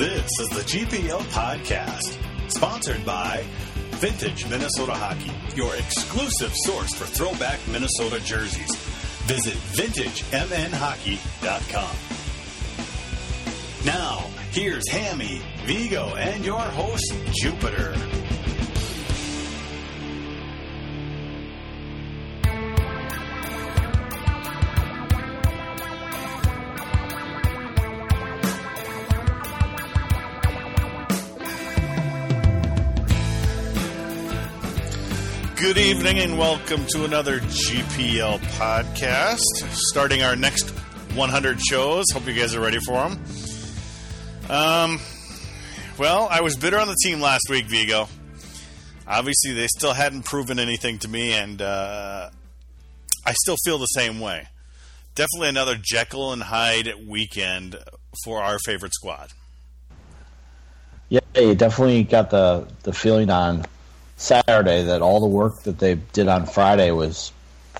This is the GPL Podcast, sponsored by Vintage Minnesota Hockey, your exclusive source for throwback Minnesota jerseys. Visit vintagemnhockey.com. Now, here's Hammy, Vigo, and your host, Jupiter. Good evening and welcome to another GPL podcast. Starting our next 100 shows. Hope you guys are ready for them. Um, well, I was bitter on the team last week, Vigo. Obviously, they still hadn't proven anything to me, and uh, I still feel the same way. Definitely another Jekyll and Hyde weekend for our favorite squad. Yeah, you definitely got the the feeling on Saturday that all the work that they did on Friday was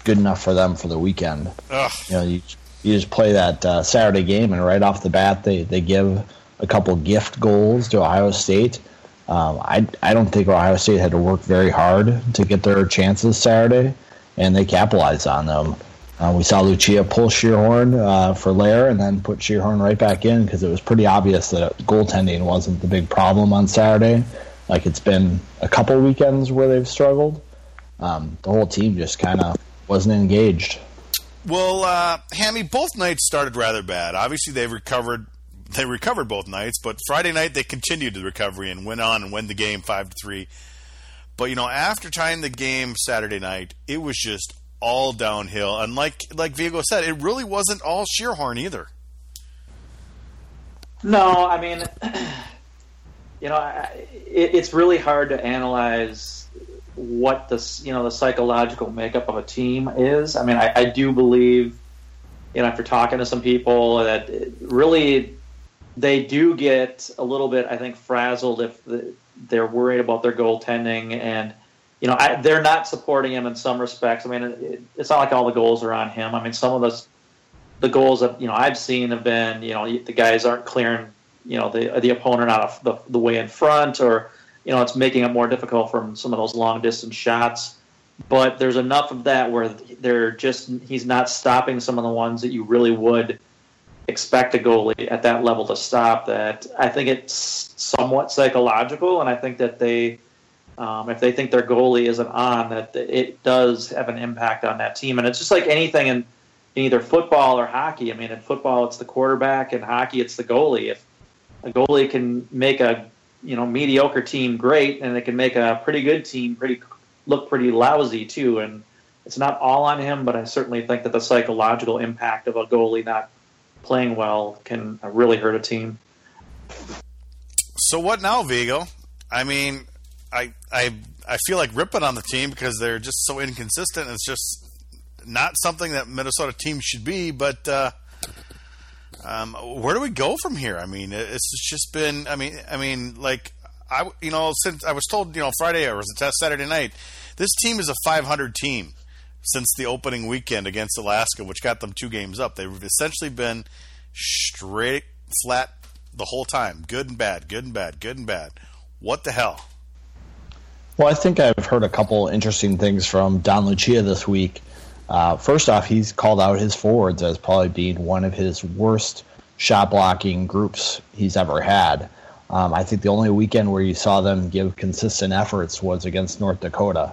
good enough for them for the weekend. Ugh. You know, you, you just play that uh, Saturday game, and right off the bat, they, they give a couple gift goals to Ohio State. Um, I, I don't think Ohio State had to work very hard to get their chances Saturday, and they capitalized on them. Uh, we saw Lucia pull Schierhorn uh, for Lair and then put Schierhorn right back in because it was pretty obvious that goaltending wasn't the big problem on Saturday. Like it's been a couple weekends where they've struggled. Um, the whole team just kind of wasn't engaged. Well, uh, Hammy, both nights started rather bad. Obviously, they recovered. They recovered both nights, but Friday night they continued the recovery and went on and win the game five to three. But you know, after tying the game Saturday night, it was just all downhill. And like like Vigo said, it really wasn't all Schierhorn either. No, I mean, you know, I- it, it's really hard to analyze what the you know the psychological makeup of a team is. I mean, I, I do believe, you know, after talking to some people, that really they do get a little bit, I think, frazzled if the, they're worried about their goaltending and. You know, I, they're not supporting him in some respects. I mean, it, it's not like all the goals are on him. I mean, some of the the goals that you know I've seen have been, you know, the guys aren't clearing you know the the opponent out of the, the way in front, or you know it's making it more difficult from some of those long distance shots. But there's enough of that where they're just he's not stopping some of the ones that you really would expect a goalie at that level to stop. That I think it's somewhat psychological, and I think that they. Um, if they think their goalie isn't on, that it does have an impact on that team, and it's just like anything in, in either football or hockey. I mean, in football, it's the quarterback, and hockey, it's the goalie. If a goalie can make a you know mediocre team great, and it can make a pretty good team pretty look pretty lousy too. And it's not all on him, but I certainly think that the psychological impact of a goalie not playing well can really hurt a team. So what now, Vigo? I mean, I I I feel like ripping on the team because they're just so inconsistent. It's just not something that Minnesota teams should be. But uh, um, where do we go from here? I mean, it's just been. I mean, I mean, like I you know since I was told you know Friday or was it Saturday night, this team is a 500 team since the opening weekend against Alaska, which got them two games up. They've essentially been straight flat the whole time, good and bad, good and bad, good and bad. What the hell? Well, I think I've heard a couple interesting things from Don Lucia this week. Uh, first off, he's called out his forwards as probably being one of his worst shot blocking groups he's ever had. Um, I think the only weekend where you saw them give consistent efforts was against North Dakota.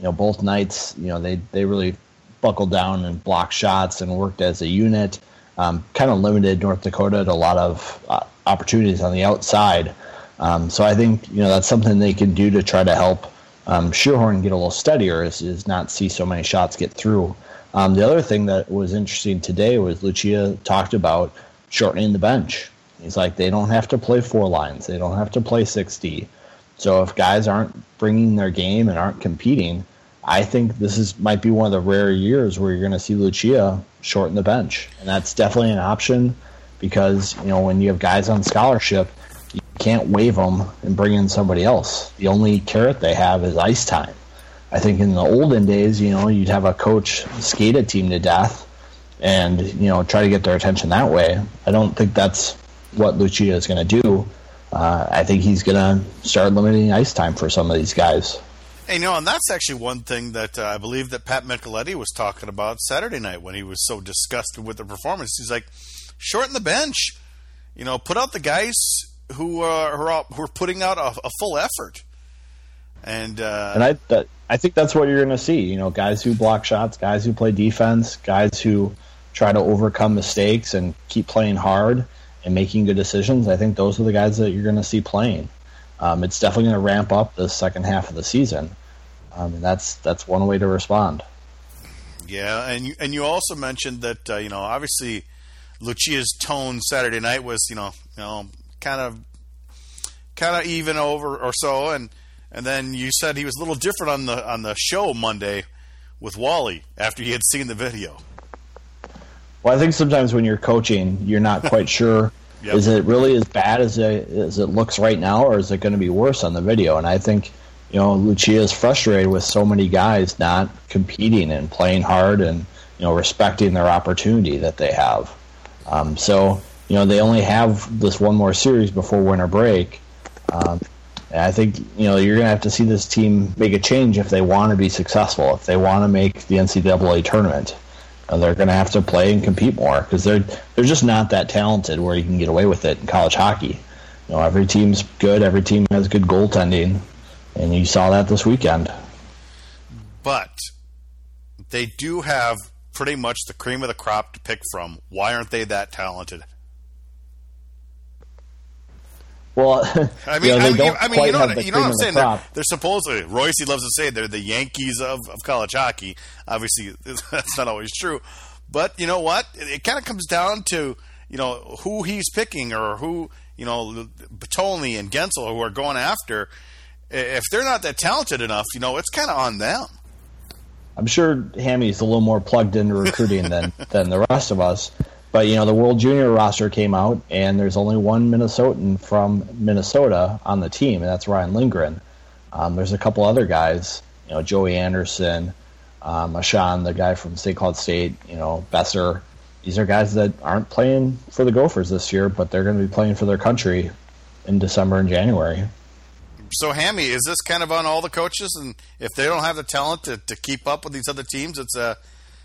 You know, both nights, you know, they, they really buckled down and blocked shots and worked as a unit. Um, kind of limited North Dakota to a lot of uh, opportunities on the outside. Um, so I think you know that's something they can do to try to help um, Schierhorn get a little steadier is, is not see so many shots get through. Um, the other thing that was interesting today was Lucia talked about shortening the bench. He's like they don't have to play four lines, they don't have to play sixty. So if guys aren't bringing their game and aren't competing, I think this is might be one of the rare years where you're going to see Lucia shorten the bench, and that's definitely an option because you know when you have guys on scholarship, can't waive them and bring in somebody else. The only carrot they have is ice time. I think in the olden days, you know, you'd have a coach skate a team to death and you know try to get their attention that way. I don't think that's what Lucia is going to do. uh, I think he's going to start limiting ice time for some of these guys. Hey, know, and that's actually one thing that uh, I believe that Pat Micheletti was talking about Saturday night when he was so disgusted with the performance. He's like, shorten the bench, you know, put out the guys who are who are, who are putting out a, a full effort. And uh, and I that, I think that's what you're going to see. You know, guys who block shots, guys who play defense, guys who try to overcome mistakes and keep playing hard and making good decisions. I think those are the guys that you're going to see playing. Um, it's definitely going to ramp up the second half of the season. Um, and that's that's one way to respond. Yeah, and you, and you also mentioned that uh, you know obviously Lucia's tone Saturday night was you know you know kind of kind of even over or so, and and then you said he was a little different on the on the show Monday with Wally after he had seen the video. Well, I think sometimes when you're coaching, you're not quite sure Yep. Is it really as bad as it, as it looks right now, or is it going to be worse on the video? And I think, you know, Lucia is frustrated with so many guys not competing and playing hard and, you know, respecting their opportunity that they have. Um, so, you know, they only have this one more series before winter break. Um, I think, you know, you're going to have to see this team make a change if they want to be successful, if they want to make the NCAA tournament they're going to have to play and compete more because they're they're just not that talented where you can get away with it in college hockey. You know, every team's good. Every team has good goaltending, and you saw that this weekend. But they do have pretty much the cream of the crop to pick from. Why aren't they that talented? Well, I mean, you know, I mean, I mean, you know, you know what I'm saying? They're, they're, supposedly Royce he loves to say they're the Yankees of, of college hockey. Obviously, that's not always true, but you know what? It, it kind of comes down to you know who he's picking or who you know Potulny and Guentzel who are going after. If they're not that talented enough, you know, it's kind of on them. I'm sure Hammy's a little more plugged into recruiting than than the rest of us. But you know, the World Junior roster came out, and there's only one Minnesotan from Minnesota on the team, and that's Ryan Lindgren. Um, there's a couple other guys, you know, Joey Anderson, um, Ashawn, the guy from St. Cloud State, you know, Besser. These are guys that aren't playing for the Gophers this year, but they're going to be playing for their country in December and January. So, Hammy, is this kind of on all the coaches? And if they don't have the talent to, to keep up with these other teams, it's uh,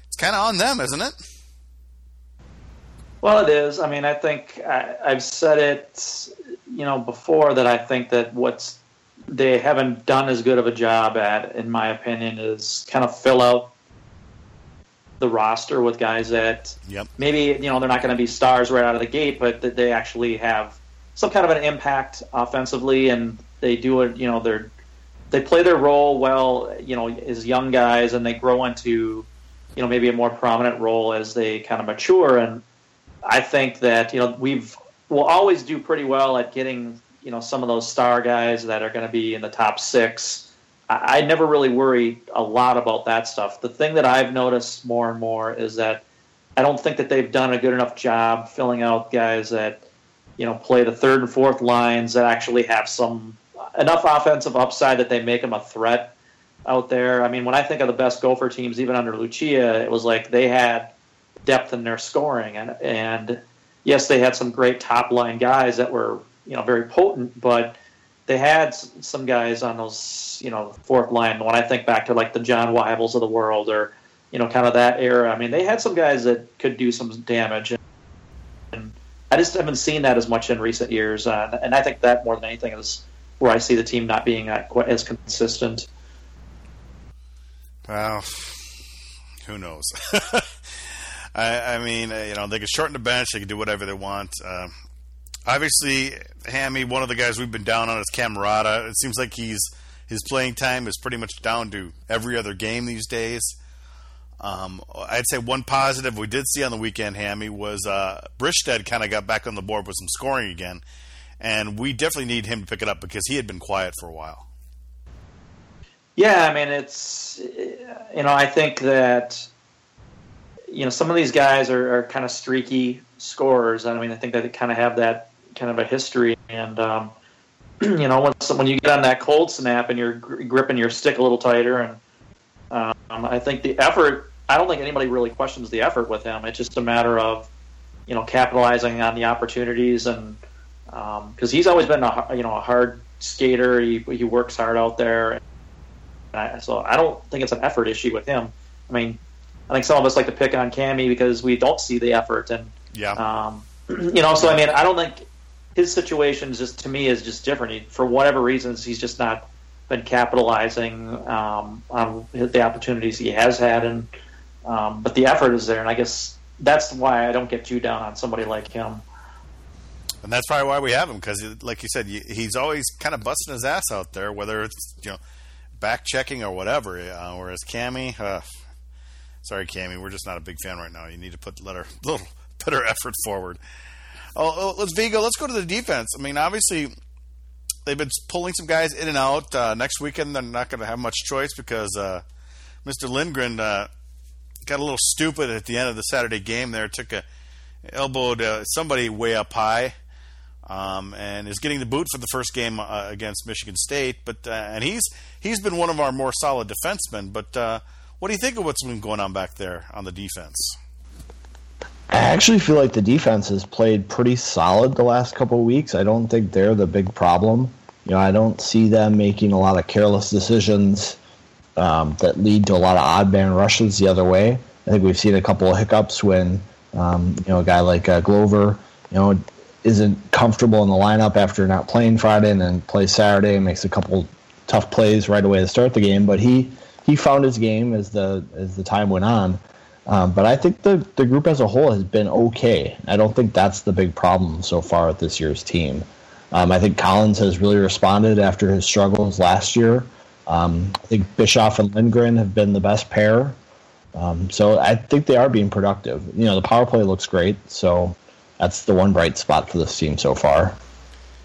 it's kind of on them, isn't it? Well, it is. I mean, I think I, I've said it, you know, before that I think that what's they haven't done as good of a job at, in my opinion, is kind of fill out the roster with guys that yep. maybe you know they're not going to be stars right out of the gate, but that they actually have some kind of an impact offensively, and they do it. You know, they're they play their role well. You know, as young guys, and they grow into you know maybe a more prominent role as they kind of mature. And I think that you know we've we'll always do pretty well at getting you know some of those star guys that are going to be in the top six. I, I never really worry a lot about that stuff. The thing that I've noticed more and more is that I don't think that they've done a good enough job filling out guys that you know play the third and fourth lines that actually have some enough offensive upside that they make them a threat out there. I mean, when I think of the best Gopher teams, even under Lucia, it was like they had depth in their scoring. And, and yes, they had some great top line guys that were you know very potent, but they had some guys on those you know fourth line. When I think back to like the John Weibels of the world, or you know kind of that era, I mean they had some guys that could do some damage. And I just haven't seen that as much in recent years, uh, and I think that more than anything is where I see the team not being as consistent. Well, who knows? I, I mean, uh, you know, they can shorten the bench. They can do whatever they want. Uh, obviously, Hammy, one of the guys we've been down on is Cammarata. It seems like he's his playing time is pretty much down to every other game these days. Um, I'd say one positive we did see on the weekend, Hammy, was uh, kind of got back on the board with some scoring again, and we definitely need him to pick it up because he had been quiet for a while. Yeah, I mean, it's you know, I think that you know, some of these guys are, are kind of streaky scorers. I mean, I think they kind of have that kind of a history. And, um, you know, when, when you get on that cold snap and you're gripping your stick a little tighter, and um, I think the effort, I don't think anybody really questions the effort with him. It's just a matter of, you know, capitalizing on the opportunities and, because um, he's always been a you know a hard skater. He he works hard out there. I, so I don't think it's an effort issue with him. I mean, I think some of us like to pick on Cammy because we don't see the effort, and yeah, um, you know. So I mean, I don't think his situation is just to me is just different. He, for whatever reasons, he's just not been capitalizing um, on the opportunities he has had, and um, but the effort is there, and I guess that's why I don't get too down on somebody like him. And that's probably why we have him because, like you said, he's always kind of busting his ass out there, whether it's you know back checking or whatever. Uh, whereas Cammy, uh, sorry, Cammy, we're just not a big fan right now. You need to put let her little put her effort forward. Oh, oh, let's Vigo. Let's go to the defense. I mean, obviously, they've been pulling some guys in and out. Uh, next weekend, they're not going to have much choice because uh, Mr. Lindgren uh, got a little stupid at the end of the Saturday game. There, took a elbowed uh, somebody way up high, um, and is getting the boot for the first game uh, against Michigan State. But uh, and he's he's been one of our more solid defensemen. But what do you think of what's been going on back there on the defense? I actually feel like the defense has played pretty solid the last couple of weeks. I don't think they're the big problem. You know, I don't see them making a lot of careless decisions um, that lead to a lot of odd man rushes the other way. I think we've seen a couple of hiccups when um, you know a guy like uh, Glover, you know, isn't comfortable in the lineup after not playing Friday and then plays Saturday and makes a couple tough plays right away to start the game. But he he found his game as the as the time went on. Um, but I think the, the group as a whole has been okay. I don't think that's the big problem so far with this year's team. Um, I think Collins has really responded after his struggles last year. Um, I think Bischoff and Lindgren have been the best pair. Um, so I think they are being productive. You know, the power play looks great. So that's the one bright spot for this team so far.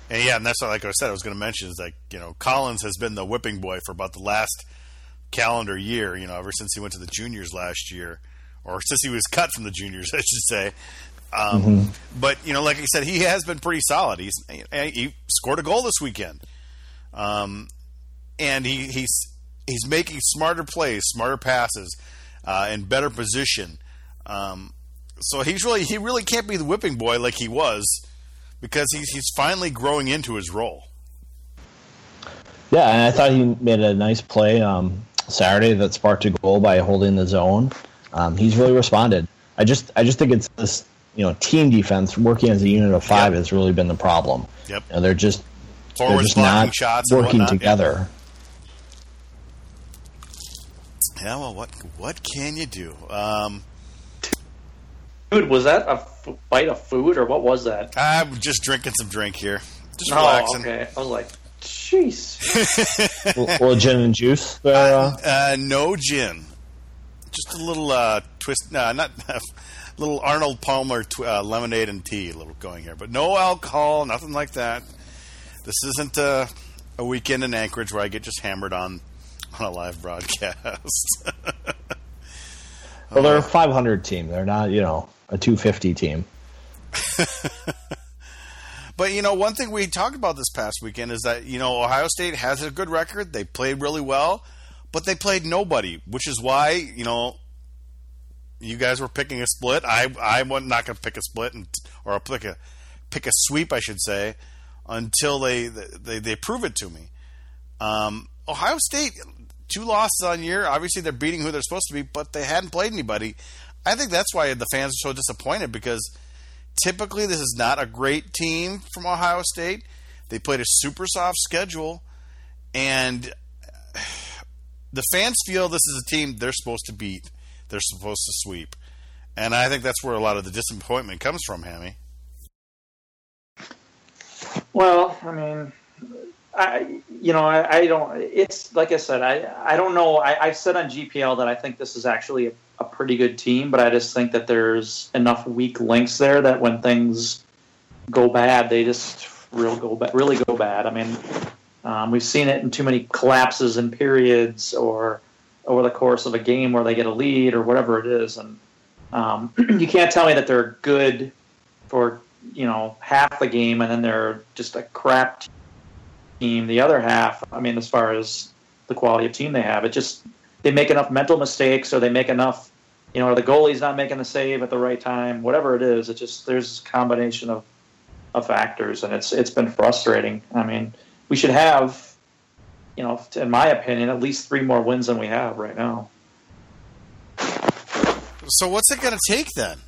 And yeah, and that's what, like I said, I was going to mention is that, you know Collins has been the whipping boy for about the last calendar year. You know, ever since he went to the juniors last year or since he was cut from the juniors, I should say. Um, mm-hmm. But you know, like I said, he has been pretty solid. He's he scored a goal this weekend, um, and he, he's he's making smarter plays, smarter passes, uh, in better position. Um, so he's really he really can't be the whipping boy like he was because he's he's finally growing into his role. Yeah, and I thought he made a nice play um, Saturday that sparked a goal by holding the zone. Um, he's really responded. I just I just think it's this you know team defense working as a unit of five yep. has really been the problem. Yep, you know, they're just Forwards they're just not shots working together. Yeah. well, what what can you do? Um, Dude, was that a f- bite of food or what was that? I'm just drinking some drink here. Just oh, relaxing. okay. I was like, jeez. Or gin and juice? Uh, uh, no gin just a little uh, twist. Uh, not a little Arnold Palmer tw- uh, lemonade and tea. A little going here, but no alcohol, nothing like that. This isn't a, a weekend in Anchorage where I get just hammered on on a live broadcast. well, they're a 500 team. They're not, you know, a 250 team. But you know, one thing we talked about this past weekend is that you know Ohio State has a good record. They played really well but they played nobody, which is why you know you guys were picking a split. I I was not going to pick a split and or pick a pick a sweep, I should say, until they they, they prove it to me. Um, Ohio State two losses on year. Obviously, they're beating who they're supposed to be, but they hadn't played anybody. I think that's why the fans are so disappointed because typically this is not a great team from Ohio State. They played a super soft schedule, and the fans feel this is a team they're supposed to beat, they're supposed to sweep, and I think that's where a lot of the disappointment comes from, Hammy. Well, I mean, I you know I, I, don't. It's like I said, I I don't know. I, I've said on GPL that I think this is actually a, a pretty good team, but I just think that there's enough weak links there that when things go bad, they just real go bad, really go bad. I mean, um, we've seen it in too many collapses and periods, or over the course of a game where they get a lead, or whatever it is. And um, you can't tell me that they're good for you know half the game, and then they're just a crap team the other half. I mean, as far as the quality of team they have, it just they make enough mental mistakes, or they make enough. You know, or the goalie's not making the save at the right time. Whatever it is, it just there's a combination of of factors, and it's it's been frustrating. I mean, we should have, you know, in my opinion, at least three more wins than we have right now. So what's it going to take then?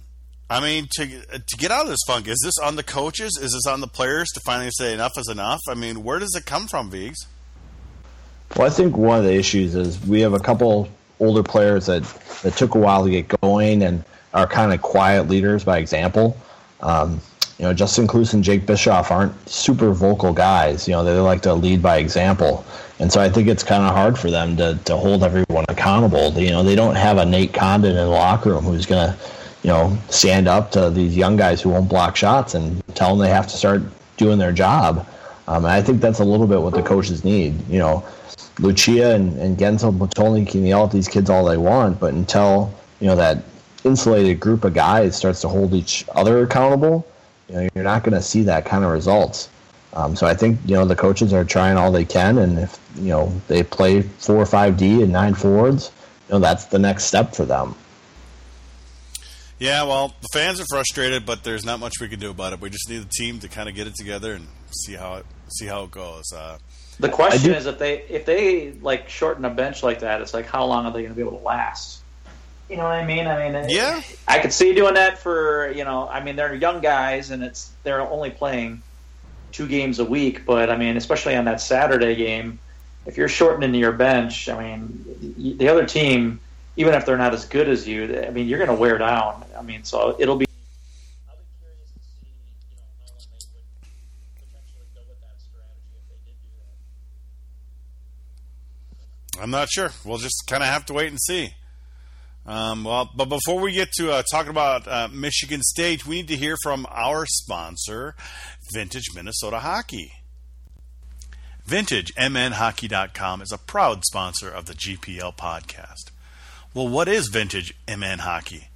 I mean, to to get out of this funk, is this on the coaches? Is this on the players to finally say enough is enough? I mean, where does it come from, Vigs? Well, I think one of the issues is we have a couple older players that, that took a while to get going and are kind of quiet leaders by example. Um, you know, Justin Kloos and Jake Bischoff aren't super vocal guys. You know, they like to lead by example. And so I think it's kind of hard for them to, to hold everyone accountable. You know, they don't have a Nate Condon in the locker room who's going to, you know, stand up to these young guys who won't block shots and tell them they have to start doing their job. Um, and I think that's a little bit what the coaches need. You know, Lucia and, and Guentzel Potulny can yell at these kids all they want, but until, you know, that insulated group of guys starts to hold each other accountable, you know, you're not going to see that kind of results. Um, so I think you know the coaches are trying all they can, and if you know they play four or five D and nine forwards, you know that's the next step for them. Yeah, well, the fans are frustrated, but there's not much we can do about it. We just need the team to kind of get it together and see how it see how it goes. Uh, the question is if they if they like shorten a bench like that, it's like how long are they going to be able to last? You know what I mean? I mean, yeah, I could see doing that for you know. I mean, they're young guys, and it's they're only playing two games a week. But I mean, especially on that Saturday game, if you're shortening your bench, I mean, the other team, even if they're not as good as you, I mean, you're going to wear down. I mean, so it'll be. I'm not sure. We'll just kind of have to wait and see. Um, well, but before we get to uh, talking about uh, Michigan State, we need to hear from our sponsor, Vintage Minnesota Hockey. VintageMNHockey.com is a proud sponsor of the GPL podcast. Well, what is Vintage MN Hockey?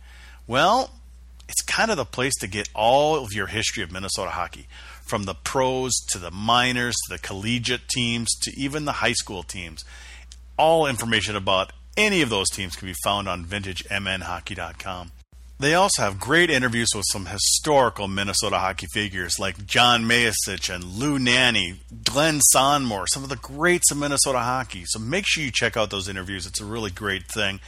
Well, it's kind of the place to get all of your history of Minnesota hockey, from the pros to the minors to the collegiate teams to even the high school teams. All information about any of those teams can be found on vintagemnhockey.com. They also have great interviews with some historical Minnesota hockey figures like John Mayasich and Lou Nanne, Glenn Sonmor, some of the greats of Minnesota hockey. So make sure you check out those interviews. It's a really great thing.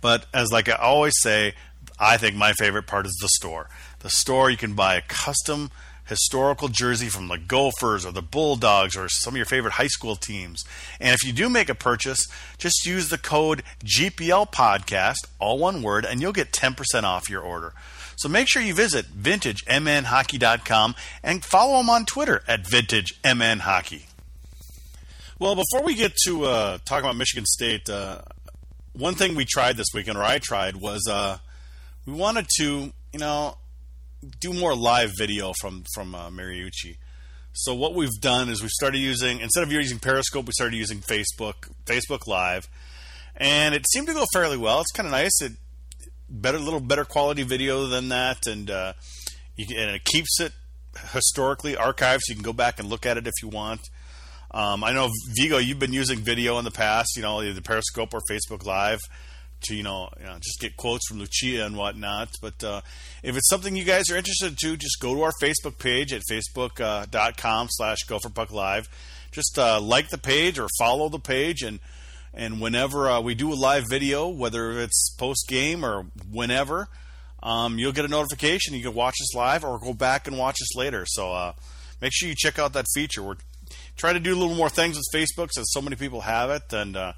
But as like I always say, I think my favorite part is the store. The store you can buy a custom historical jersey from the Gophers or the Bulldogs or some of your favorite high school teams. And if you do make a purchase, just use the code GPL podcast, all one word, and you'll get 10% off your order. So make sure you visit vintagemnhockey.com and follow them on Twitter at vintagemnhockey. Well, before we get to uh, talk about Michigan State, uh, one thing we tried this weekend, or I tried, was uh, we wanted to, you know, do more live video from from uh, Mariucci. So what we've done is we've started using instead of using Periscope, we started using Facebook Facebook Live, and it seemed to go fairly well. It's kind of nice. It better, little better quality video than that, and uh, you and it keeps it historically archived, so you can go back and look at it if you want. Um, I know Vigo, you've been using video in the past, you know, either Periscope or Facebook Live to you know, you know, just get quotes from Lucia and whatnot. But uh, if it's something you guys are interested to, just go to our Facebook page at facebook.com uh, slash gopherpucklive. Just uh, like the page or follow the page, and and whenever uh, we do a live video, whether it's post game or whenever, um, you'll get a notification. You can watch us live or go back and watch us later. So uh, make sure you check out that feature. We're trying to do a little more things with Facebook since so many people have it, and uh,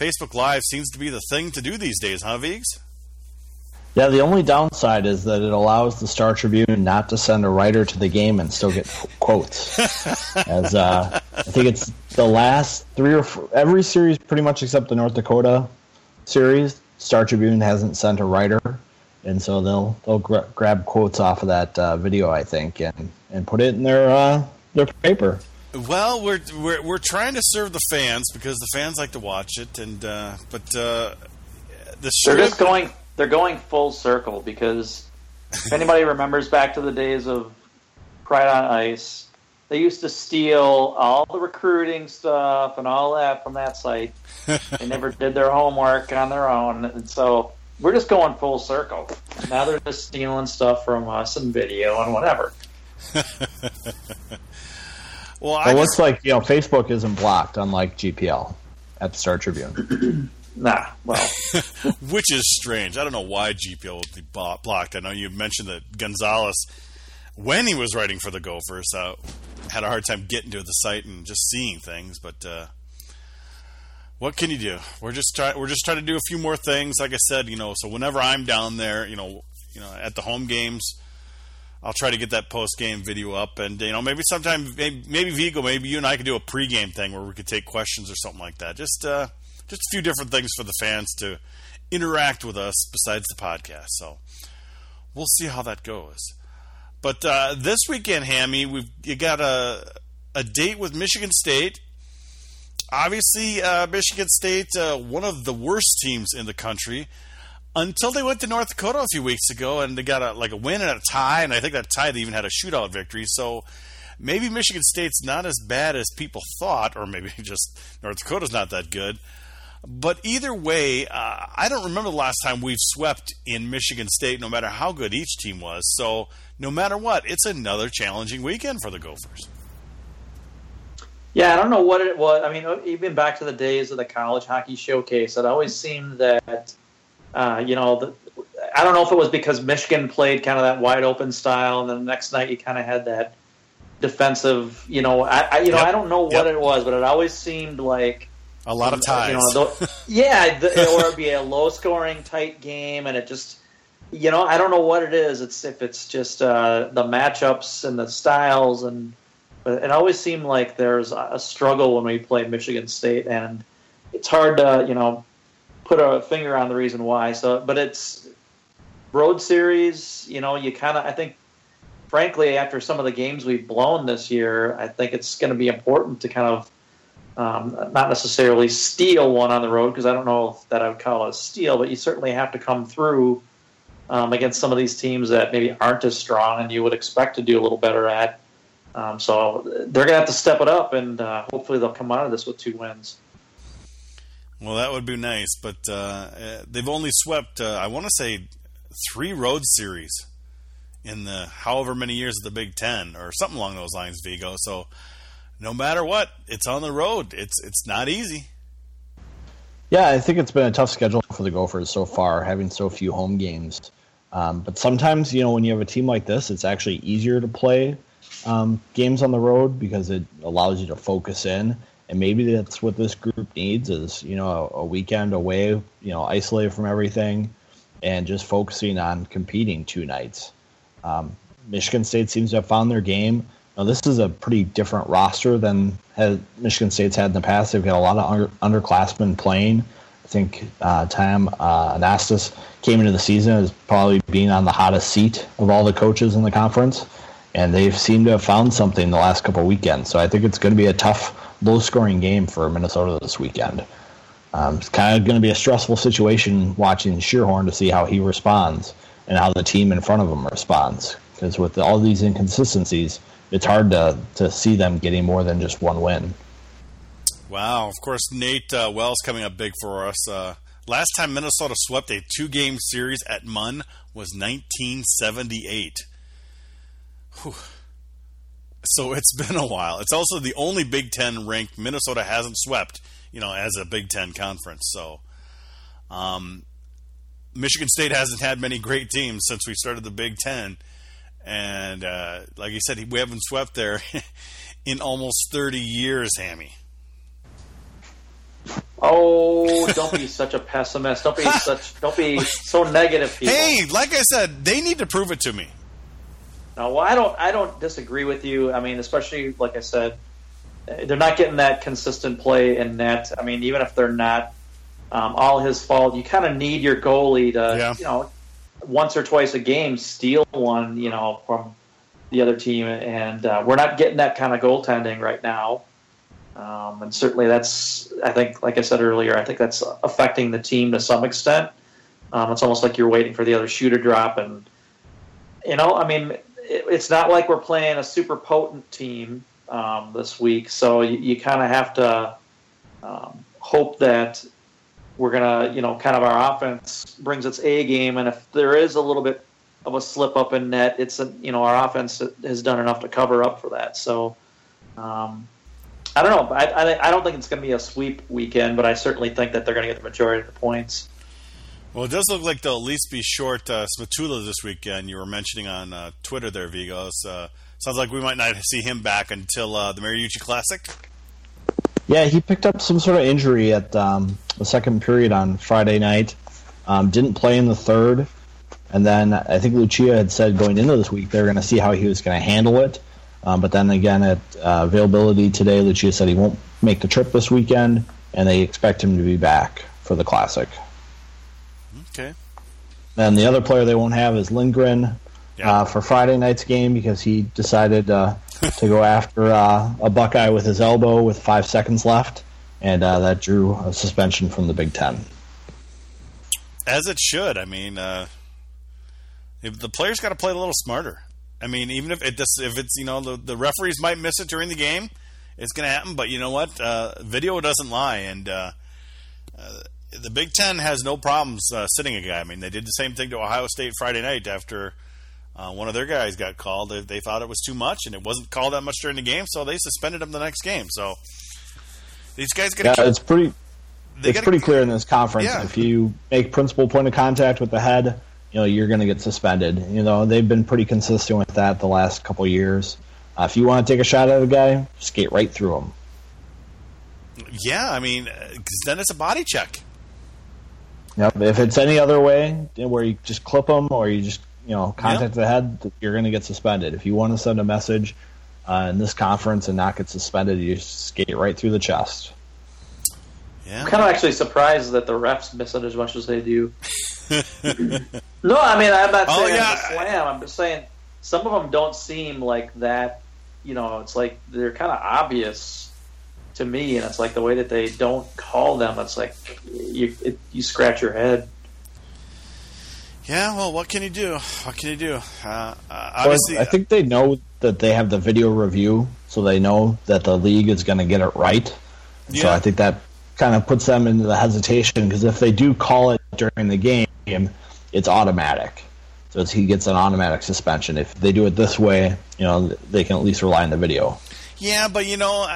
Facebook Live seems to be the thing to do these days, huh, Vigs? Yeah, the only downside is that it allows the Star Tribune not to send a writer to the game and still get quotes. As uh, I think it's the last three or four, every series, pretty much except the North Dakota series, Star Tribune hasn't sent a writer, and so they'll they'll gra- grab quotes off of that uh, video, I think, and and put it in their uh, their paper. Well, we're, we're we're trying to serve the fans because the fans like to watch it, and uh, but uh, the they're just going they're going full circle because if anybody remembers back to the days of Pride on Ice, they used to steal all the recruiting stuff and all that from that site. they never did their homework on their own, and so we're just going full circle. Now they're just stealing stuff from us and video and whatever. well, it looks like you know Facebook isn't blocked, unlike GPL at the Star Tribune. nah, well, which is strange. I don't know why GPL would be blocked. I know you mentioned that Gonzalez, when he was writing for the Gophers, uh, had a hard time getting to the site and just seeing things, but. Uh, what can you do? We're just trying. We're just trying to do a few more things. Like I said, you know, so whenever I'm down there, you know, you know, at the home games, I'll try to get that post game video up, and you know, maybe sometime, maybe, maybe Vigo, maybe you and I could do a pregame thing where we could take questions or something like that. Just, uh, just a few different things for the fans to interact with us besides the podcast. So we'll see how that goes. But uh, this weekend, Hammy, we've you got a a date with Michigan State obviously, uh, Michigan State, uh, one of the worst teams in the country, until they went to North Dakota a few weeks ago and they got a, like a win and a tie, and I think that tie they even had a shootout victory. So maybe Michigan State's not as bad as people thought, or maybe just North Dakota's not that good. But either way, uh, I don't remember the last time we've swept in Michigan State, no matter how good each team was. So no matter what, it's another challenging weekend for the Gophers. Yeah, I don't know what it was. I mean, even back to the days of the college hockey showcase, it always seemed that, uh, you know, the, I don't know if it was because Michigan played kind of that wide open style, and then the next night you kind of had that defensive. You know, I, I you know I don't know what yep. it was, but it always seemed like a lot of ties. You know, the, yeah, the, or it'd be a low scoring, tight game, and it just. You know, I don't know what it is. It's if it's just uh, the matchups and the styles and but it always seemed like there's a struggle when we play Michigan State, and it's hard to you know put a finger on the reason why. So, but it's road series. You know, you kind of I think, frankly, after some of the games we've blown this year, I think it's going to be important to kind of. Um, not necessarily steal one on the road because I don't know that I would call it a steal, but you certainly have to come through um, against some of these teams that maybe aren't as strong and you would expect to do a little better at. Um, so they're going to have to step it up, and uh, hopefully they'll come out of this with two wins. Well, that would be nice, but uh, they've only swept, uh, I want to say, three road series in the however many years of the Big Ten, or something along those lines, Vigo. So no matter what, it's on the road. It's it's not easy. Yeah, I think it's been a tough schedule for the Gophers so far, having so few home games. Um, but sometimes, you know, when you have a team like this, it's actually easier to play um, games on the road because it allows you to focus in. And maybe that's what this group needs is, you know, a, weekend away, you know, isolated from everything and just focusing on competing two nights. Um, Michigan State seems to have found their game. Now, this is a pretty different roster than has Michigan State's had in the past. They've got a lot of under, underclassmen playing. I think uh, Tom uh, Anastos came into the season as probably being on the hottest seat of all the coaches in the conference and they've seemed to have found something the last couple weekends. So I think it's going to be a tough, low-scoring game for Minnesota this weekend. Um, it's kind of going to be a stressful situation watching Schierhorn to see how he responds and how the team in front of him responds. Because with all these inconsistencies, it's hard to to see them getting more than just one win. Wow! Of course, Nate uh, Wells coming up big for us. Uh, last time Minnesota swept a two-game series at Munn was 1978. Whew. So it's been a while. It's also the only Big Ten ranked Minnesota hasn't swept, you know, as a Big Ten conference. So, um, Michigan State hasn't had many great teams since we started the Big Ten, and uh, like you said, we haven't swept there in almost thirty years, Hammy. Oh, don't be such a pessimist. Don't be such. Don't be so negative. People. Hey, like I said, they need to prove it to me. No, well, I don't. I don't disagree with you. I mean, especially like I said, they're not getting that consistent play in net. I mean, even if they're not um, all his fault, you kind of need your goalie to, yeah. you know, once or twice a game steal one, you know, from the other team, and uh, we're not getting that kind of goaltending right now. Um, and certainly, that's I think, like I said earlier, I think that's affecting the team to some extent. Um, it's almost like you're waiting for the other shoe to drop, and you know, I mean, it's not like we're playing a super potent team um, this week, so you, you kind of have to um, hope that we're gonna, you know, kind of our offense brings its A game, and if there is a little bit of a slip up in net. It's a, you know our offense has done enough to cover up for that. So um, I don't know. I, I, I don't think it's going to be a sweep weekend, but I certainly think that they're going to get the majority of the points. Well, it does look like they'll at least be short uh, Smatula this weekend. You were mentioning on uh, Twitter there, Vigos. Uh, sounds like we might not see him back until uh, the Mariucci Classic. Yeah, he picked up some sort of injury at um, the second period on Friday night. Um, didn't play in the third, and then I think Lucia had said going into this week they were going to see how he was going to handle it. Um, but then again, at uh, availability today, Lucia said he won't make the trip this weekend, and they expect him to be back for the Classic. And the other player they won't have is Lindgren yeah. uh, for Friday night's game because he decided uh, to go after uh, a Buckeye with his elbow with five seconds left, and uh, that drew a suspension from the Big Ten. As it should. I mean, uh, the players got to play a little smarter. I mean, even if it if it's you know the, the referees might miss it during the game, it's going to happen. But you know what? Uh, video doesn't lie, and uh, uh, the Big Ten has no problems uh, sitting a guy. I mean, they did the same thing to Ohio State Friday night after uh, one of their guys got called. They, they, thought it was too much, and it wasn't called that much during the game, so they suspended him the next game. So these guys got yeah, it's pretty. It's gotta, pretty clear in this conference. Yeah. If you make principal point of contact with the head, you know you're going to get suspended. You know they've been pretty consistent with that the last couple years. Uh, if you want to take a shot at a guy, skate right through him. Yeah, I mean, because then it's a body check. Yep. If it's any other way, where you just clip them or you just you know contact yep. the head, you're going to get suspended. If you want to send a message uh, in this conference and not get suspended, you skate right through the chest. Yeah. I'm kind of actually surprised that the refs miss it as much as they do. no, I mean I'm not oh, saying oh, yeah. it's a slam. I'm just saying some of them don't seem like that. You know, it's like they're kind of obvious to me, and it's like the way that they don't call them. It's like you it, you scratch your head. Yeah, well, what can you do? What can you do? Uh, uh, obviously, well, I think they know that they have the video review, so they know that the league is going to get it right. Yeah. So I think that kind of puts them into the hesitation because if they do call it during the game, it's automatic. So he gets an automatic suspension. If they do it this way, you know, they can at least rely on the video. Yeah, but you know,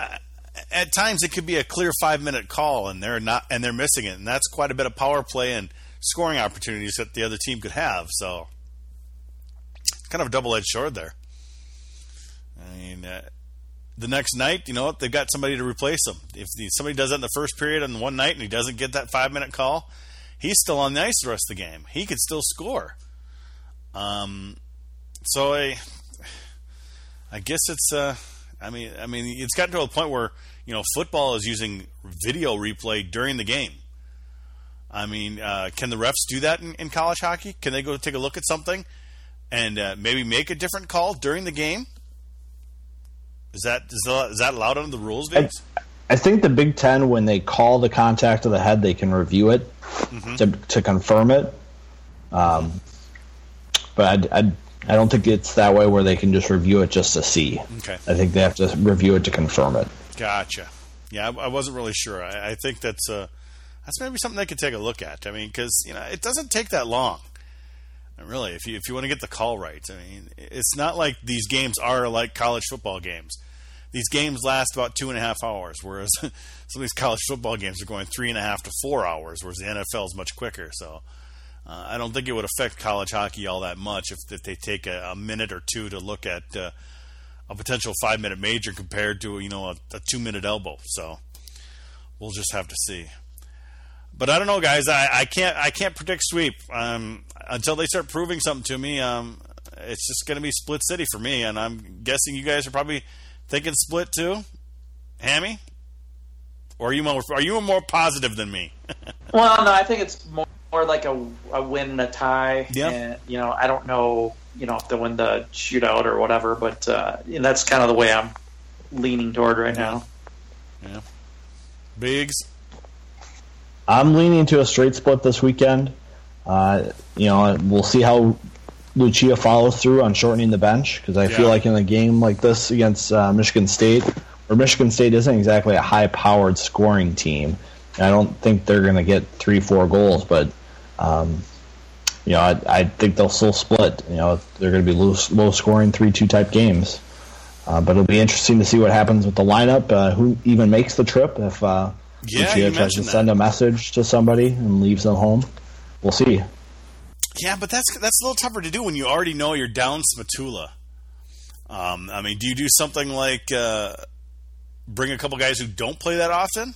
at times it could be a clear five minute call, and they're not, and they're missing it, and that's quite a bit of power play and scoring opportunities that the other team could have. So, kind of a double edged sword there. I mean, uh, the next night, you know, they've got somebody to replace him. If somebody does that in the first period on one night and he doesn't get that five minute call, he's still on the ice the rest of the game. He could still score. Um, so I, I guess it's. Uh, I mean, I mean, it's gotten to a point where you know football is using video replay during the game. I mean, uh, can the refs do that in, in, college hockey? Can they go take a look at something and uh, maybe make a different call during the game? Is that is that, is that allowed under the rules, I, I, think the Big Ten, when they call the contact of the head, they can review it mm-hmm. to to confirm it. Um, but I, I, I don't think it's that way where they can just review it just to see. Okay. I think they have to review it to confirm it. Gotcha. Yeah, I, I wasn't really sure. I, I think that's uh, that's maybe something they could take a look at. I mean, because you know it doesn't take that long. Really, if you if you want to get the call right, I mean, it's not like these games are like college football games. These games last about two and a half hours, whereas some of these college football games are going three and a half to four hours, whereas the NFL is much quicker. So, uh, I don't think it would affect college hockey all that much if, if they take a, a minute or two to look at uh, a potential five minute major compared to you know a, a two minute elbow. So, we'll just have to see but I don't know, guys. I, I can't I can't predict sweep um, until they start proving something to me. Um, it's just going to be split city for me, and I'm guessing you guys are probably thinking split too, Hammy. Or are you more are you more positive than me? well, no, I think it's more, more like a, a win and a tie. Yeah. And, you know, I don't know, you know, if they win the shootout or whatever, but uh, that's kind of the way I'm leaning toward right now. Yeah. Vigs. I'm leaning to a straight split this weekend. Uh, you know, we'll see how Lucia follows through on shortening the bench because I yeah. feel like in a game like this against uh, Michigan State, where Michigan State isn't exactly a high-powered scoring team, I don't think they're going to get three, four goals. But um, you know, I, I think they'll still split. You know, they're going to be low, low scoring three two type games. Uh, but it'll be interesting to see what happens with the lineup. Uh, who even makes the trip? If uh, Yeah, Lucia tries to mentioned send a message to somebody and leaves them home, we'll see. Yeah, but that's that's a little tougher to do when you already know you're down Smatula. Um, I mean, do you do something like uh, bring a couple guys who don't play that often?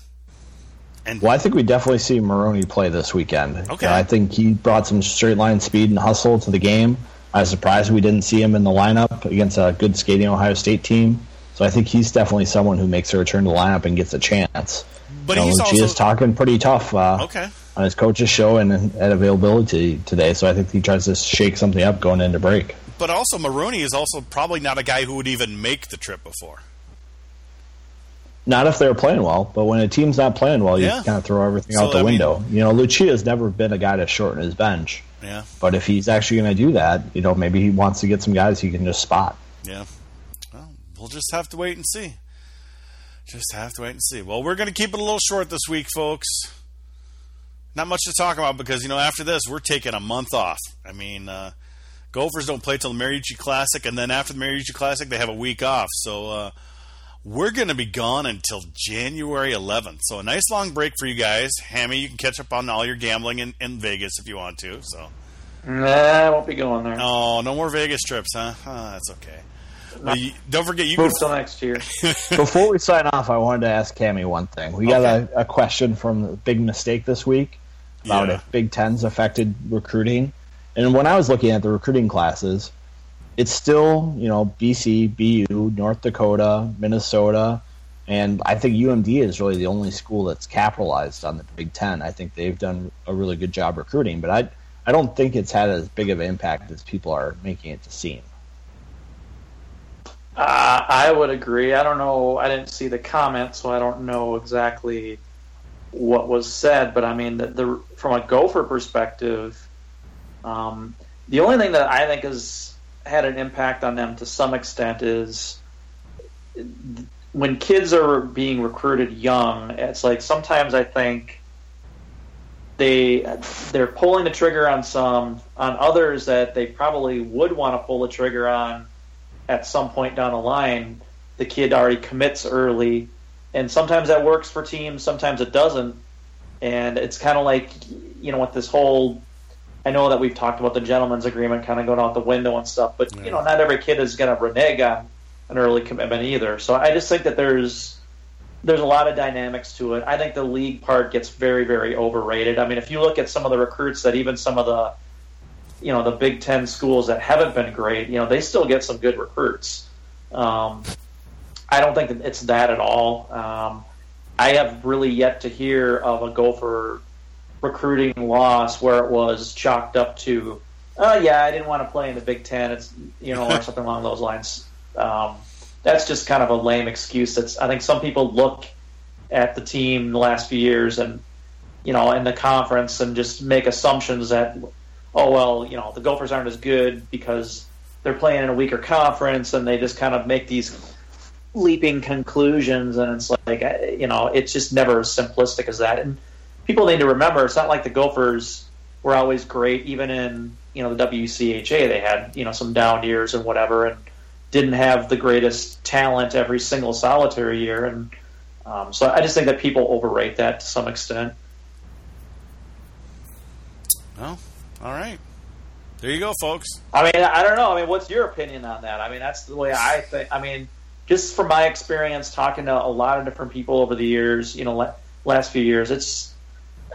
And Well, I think we definitely see Maroney play this weekend. Okay. Uh, I think he brought some straight line speed and hustle to the game. I was surprised we didn't see him in the lineup against a good skating Ohio State team. So I think he's definitely someone who makes a return to the lineup and gets a chance. but You know, he's also talking pretty tough uh, okay. on his coach's show and at availability today. So I think he tries to shake something up going into break. But also, Maroney is also probably not a guy who would even make the trip before. Not if they're playing well, but when a team's not playing well, you Yeah. kind of throw everything So, out the I mean- window. you know, Lucia's never been a guy to shorten his bench. Yeah, But if he's actually going to do that, you know, maybe he wants to get some guys he can just spot. yeah. Well, we'll just have to wait and see. Just have to wait and see. Well, we're going to keep it a little short this week, folks. Not much to talk about because you know after this we're taking a month off. I mean, uh, Gophers don't play till the Mariucci Classic, and then after the Mariucci Classic they have a week off. So uh, we're going to be gone until January 11th. So a nice long break for you guys. Hammy, you can catch up on all your gambling in, in Vegas if you want to. So. Nah, I won't be going there. Oh, no more Vegas trips, huh? Oh, that's okay. Well, you, don't forget you can. Move till next year. Before we sign off, I wanted to ask Cammy one thing. We got Okay. a, a question from the Big Mistake this week about Yeah. if Big Ten's affected recruiting. And when I was looking at the recruiting classes, it's still, you know, BC, BU, North Dakota, Minnesota, and I think UMD is really the only school that's capitalized on the Big Ten. I think they've done a really good job recruiting, but I I don't think it's had as big of an impact as people are making it to seem. Uh, I would agree. I don't know. I didn't see the comment, so I don't know exactly what was said. But I mean, the, the from a Gopher perspective, um, the only thing that I think has had an impact on them to some extent is when kids are being recruited young. It's like sometimes I think they they're pulling the trigger on some on others that they probably would want to pull the trigger on at some point down the line, the kid already commits early, and sometimes that works for teams, sometimes it doesn't, and it's kind of like you know with this whole. I know that we've talked about the gentleman's agreement kind of going out the window and stuff, but you know not every kid is going to renege on an early commitment either. So I just think that there's there's a lot of dynamics to it. I think the league part gets very very overrated. I mean, if you look at some of the recruits that even some of the you know the Big Ten schools that haven't been great, you know they still get some good recruits. Um, I don't think that it's that at all. Um, I have really yet to hear of a Gopher recruiting loss where it was chalked up to, oh yeah, I didn't want to play in the Big Ten. It's you know or something along those lines. Um, that's just kind of a lame excuse. That's I think some people look at the team the last few years and you know in the conference and just make assumptions that oh well, you know, the Gophers aren't as good because they're playing in a weaker conference, and they just kind of make these leaping conclusions, and it's like, you know, it's just never as simplistic as that. And people need to remember, it's not like the Gophers were always great, even in you know the WCHA. They had you know some down years and whatever, and didn't have the greatest talent every single solitary year, and um, so I just think that people overrate that to some extent. Well, all right. There you go, folks. I mean, I don't know. I mean, what's your opinion on that? I mean, that's the way I think. I mean, just from my experience talking to a lot of different people over the years, you know, last few years, it's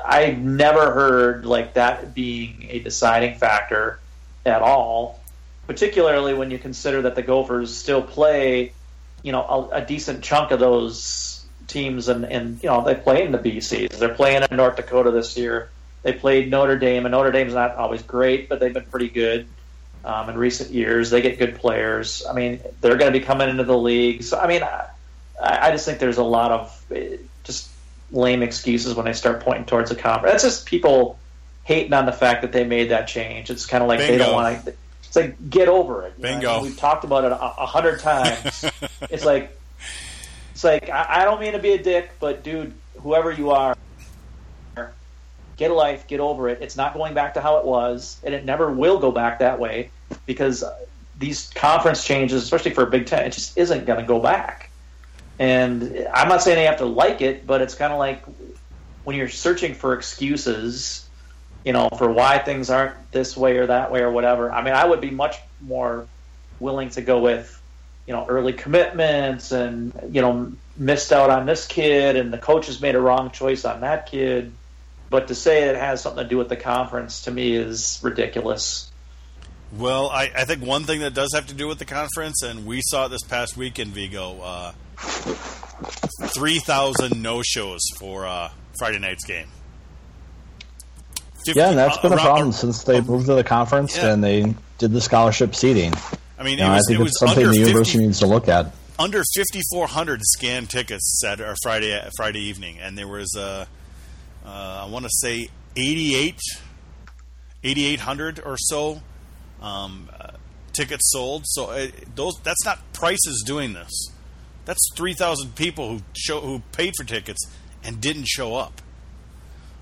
I've never heard like that being a deciding factor at all. Particularly when you consider that the Gophers still play, you know, a, a decent chunk of those teams, and, and you know they play in the BCs. They're playing in North Dakota this year. They played Notre Dame, and Notre Dame's not always great, but they've been pretty good um, in recent years. They get good players. I mean, they're going to be coming into the league. So, I mean, I, I just think there's a lot of lame excuses when they start pointing towards the conference. That's just people hating on the fact that they made that change. It's kind of like they don't want to. It's like get over it. Bingo. I mean, we've talked about it a, a hundred times. it's like it's like I, I don't mean to be a dick, but dude, whoever you are, get get a life, get over it. It's not going back to how it was, and it never will go back that way because these conference changes, especially for a Big Ten, it just isn't going to go back. And I'm not saying they have to like it, but it's kind of like when you're searching for excuses, you know, for why things aren't this way or that way or whatever. I mean, I would be much more willing to go with, you know, early commitments and, you know, missed out on this kid and the coach has made a wrong choice on that kid. But to say it has something to do with the conference to me is ridiculous. Well, I, I think one thing that does have to do with the conference, and we saw it this past week in Vigo, uh, 3,000 no shows for uh, Friday night's game. 50, yeah, and that's been a problem since they moved to the conference yeah. and they did the scholarship seating. I mean, you know, was, I think it's something the university 50, needs to look at. Under 5,400 scanned tickets Saturday, or Friday Friday evening, and there was, uh, uh I want to say, 88, 8,800 or so um, uh, tickets sold. So it, uh, those that's not prices doing this. That's three thousand people who show who paid for tickets and didn't show up.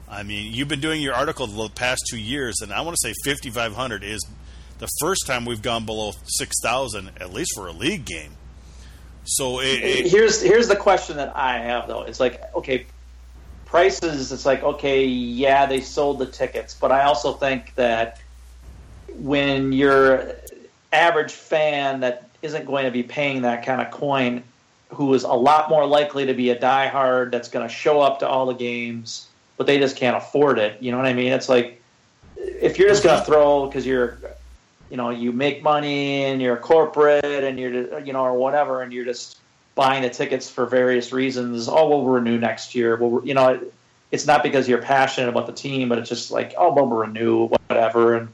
I mean, you've been doing your article the past two years, and I want to say 5,500 is the first time we've gone below 6,000, at least for a league game. So it, it, here's here's the question that I have though. It's like okay, prices. It's like okay, yeah, they sold the tickets, but I also think that when your average fan that isn't going to be paying that kind of coin, who is a lot more likely to be a diehard that's going to show up to all the games, but they just can't afford it. You know what I mean? It's like if you're just going to throw because you're, you know, you make money and you're corporate and you're, you know, or whatever, and you're just buying the tickets for various reasons. Oh, we'll renew next year. Well, you know, it's not because you're passionate about the team, but it's just like, oh, we'll renew, whatever. And